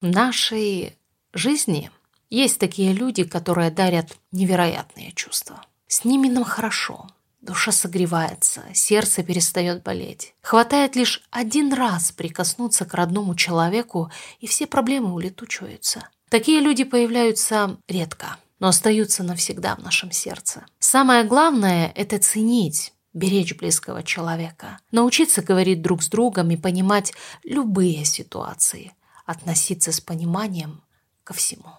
В нашей жизни есть такие люди, которые дарят невероятные чувства. С ними нам хорошо, душа согревается, сердце перестает болеть. Хватает лишь один раз прикоснуться к родному человеку, и все проблемы улетучиваются. Такие люди появляются редко, но остаются навсегда в нашем сердце. Самое главное – это ценить, беречь близкого человека, научиться говорить друг с другом и понимать любые ситуации, относиться с пониманием ко всему.